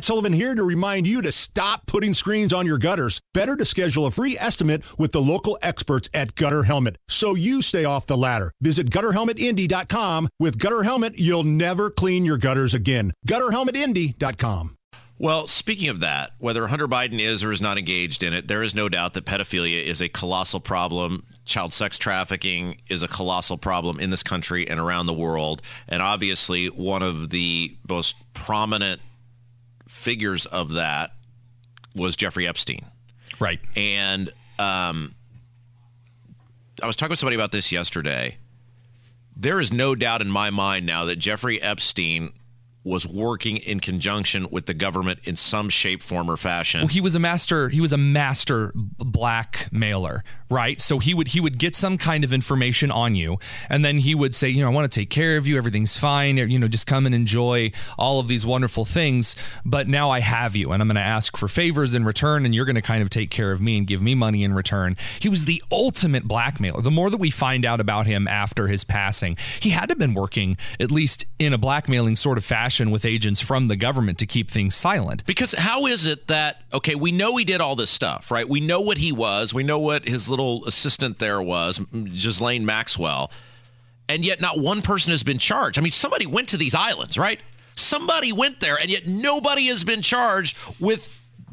Matt Sullivan here to remind you to stop putting screens on your gutters. Better to schedule a free estimate with the local experts at Gutter Helmet so you stay off the ladder. Visit gutterhelmetindy.com. With Gutter Helmet, you'll never clean your gutters again. Gutterhelmetindy.com. Well, speaking of that, whether Hunter Biden is or is not engaged in it, there is no doubt that pedophilia is a colossal problem. Child sex trafficking is a colossal problem in this country and around the world. And obviously, one of the most prominent figures of that was Jeffrey Epstein. Right. And um, I was talking with somebody about this yesterday. There is no doubt in my mind now that Jeffrey Epstein was working in conjunction with the government in some shape, form, or fashion. Well, he was a master. He was a master blackmailer, right? So he would he would get some kind of information on you, and then he would say, you know, I want to take care of you. Everything's fine. You know, just come and enjoy all of these wonderful things. But now I have you, and I'm going to ask for favors in return, and you're going to kind of take care of me and give me money in return. He was the ultimate blackmailer. The more that we find out about him after his passing, he had to have been working at least in a blackmailing sort of fashion with agents from the government to keep things silent. Because how is it that, okay, we know he did all this stuff, right? We know what he was. We know what his little assistant there was, Ghislaine Maxwell. And yet not one person has been charged. I mean, somebody went to these islands, right? Somebody went there, and yet nobody has been charged with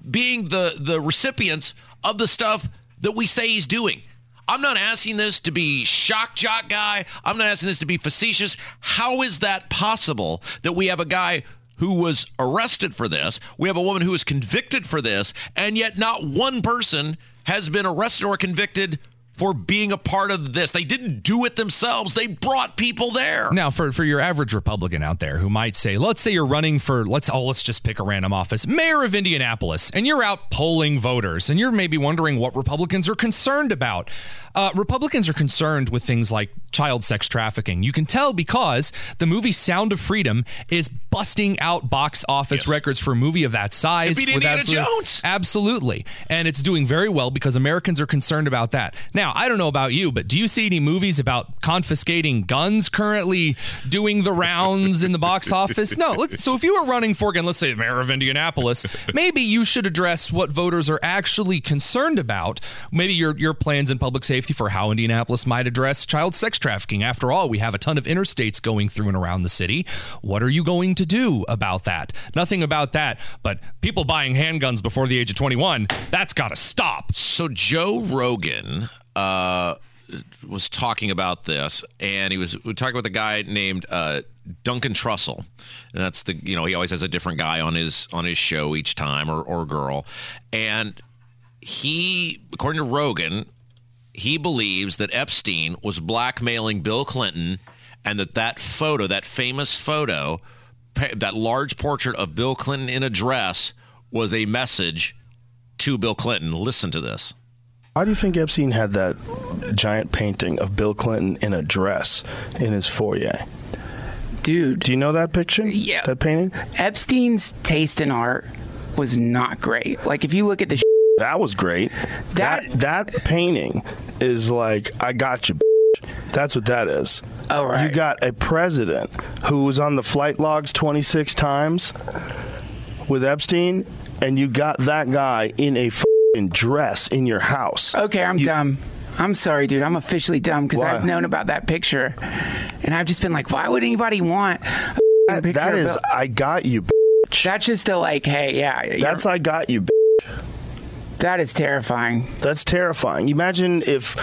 being the, the recipients of the stuff that we say he's doing. I'm not asking this to be shock jock guy. I'm not asking this to be facetious. How is that possible that we have a guy who was arrested for this, we have a woman who was convicted for this, and yet not one person has been arrested or convicted for being a part of this. They didn't do it themselves. They brought people there. Now, for, for your average Republican out there who might say, let's say you're running for let's oh let's just pick a random office, mayor of Indianapolis, and you're out polling voters, and you're maybe wondering what Republicans are concerned about. Uh, Republicans are concerned with things like child sex trafficking. You can tell because the movie Sound of Freedom is busting out box office yes. records for a movie of that size. It beat Indiana Jones. Absolutely. And it's doing very well because Americans are concerned about that. Now, I don't know about you, but do you see any movies about confiscating guns currently doing the rounds in the box office? No. Look, so if you were running for, again, let's say the mayor of Indianapolis, maybe you should address what voters are actually concerned about. Maybe your, your plans in public safety for how Indianapolis might address child sex trafficking. After all, we have a ton of interstates going through and around the city. What are you going to do about that? Nothing about that, but people buying handguns before the age of 21, that's got to stop. So Joe Rogan uh, was talking about this, and he was talking with a guy named uh, Duncan Trussell, and that's the you know he always has a different guy on his on his show each time or or girl, and he according to Rogan he believes that Epstein was blackmailing Bill Clinton and that that photo, that famous photo, that large portrait of Bill Clinton in a dress was a message to Bill Clinton. Listen to this. Why do you think Epstein had that giant painting of Bill Clinton in a dress in his foyer? Dude. Do you know that picture? Yeah. That painting? Epstein's taste in art was not great. Like, if you look at the that was great. That that, that painting is like I got you. That's what that is. Oh right. You got a president who was on the flight logs 26 times with Epstein, and you got that guy in a dress in your house. Okay, I'm you, dumb. I'm sorry, dude. I'm officially dumb because I've known about that picture, and I've just been like, why would anybody want? that, that is, I got you. Bitch. That's just a like, hey, yeah. That's I got you. Bitch. That is terrifying. That's terrifying. Imagine if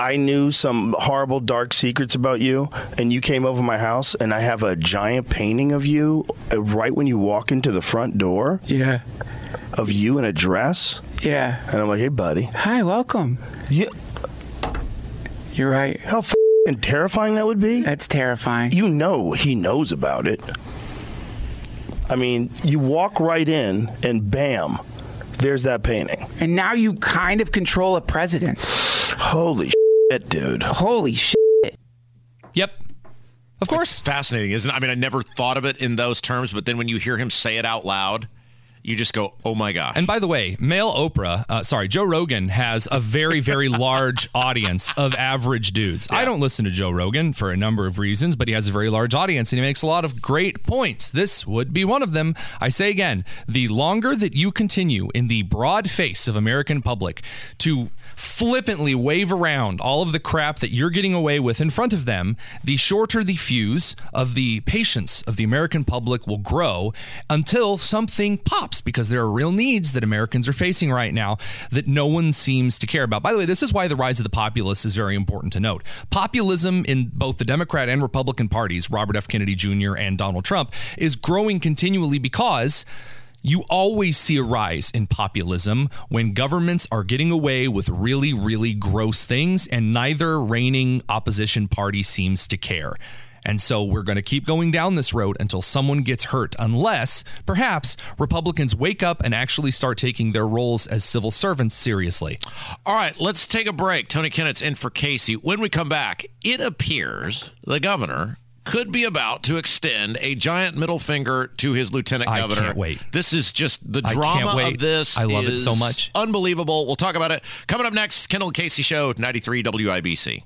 I knew some horrible dark secrets about you and you came over my house and I have a giant painting of you right when you walk into the front door. Yeah. Of you in a dress. Yeah. And I'm like, hey, buddy. Hi, welcome. Yeah. You're right. How and terrifying that would be? That's terrifying. You know he knows about it. I mean, you walk right in and bam, there's that painting. And now you kind of control a president. Holy shit, dude. Holy shit. Yep. Of course. It's fascinating, isn't it? I mean, I never thought of it in those terms, but then when you hear him say it out loud, you just go, oh my gosh. And by the way, male Oprah, uh, sorry, Joe Rogan has a very, very large audience of average dudes. I don't listen to Joe Rogan for a number of reasons, but he has a very large audience and he makes a lot of great points. This would be one of them. I say again, the longer that you continue in the broad face of American public to flippantly wave around all of the crap that you're getting away with in front of them, the shorter the fuse of the patience of the American public will grow until something pops because there are real needs that Americans are facing right now that no one seems to care about. By the way, this is why the rise of the populace is very important to note. Populism in both the Democrat and Republican parties, Robert F. Kennedy Jr. and Donald Trump, is growing continually because you always see a rise in populism when governments are getting away with really, really gross things, and neither reigning opposition party seems to care. And so we're going to keep going down this road until someone gets hurt, unless perhaps Republicans wake up and actually start taking their roles as civil servants seriously. All right, let's take a break. Tony Kennett's in for Casey. When we come back, it appears the governor could be about to extend a giant middle finger to his lieutenant governor. I can't wait. This is just the drama of this. I love it is so much. Unbelievable. We'll talk about it coming up next. Kendall Casey Show, 93 WIBC.